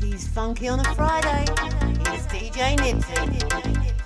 He's funky on a Friday. He's DJ Nipsey.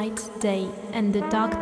Nitty. day, and the darkness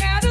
together.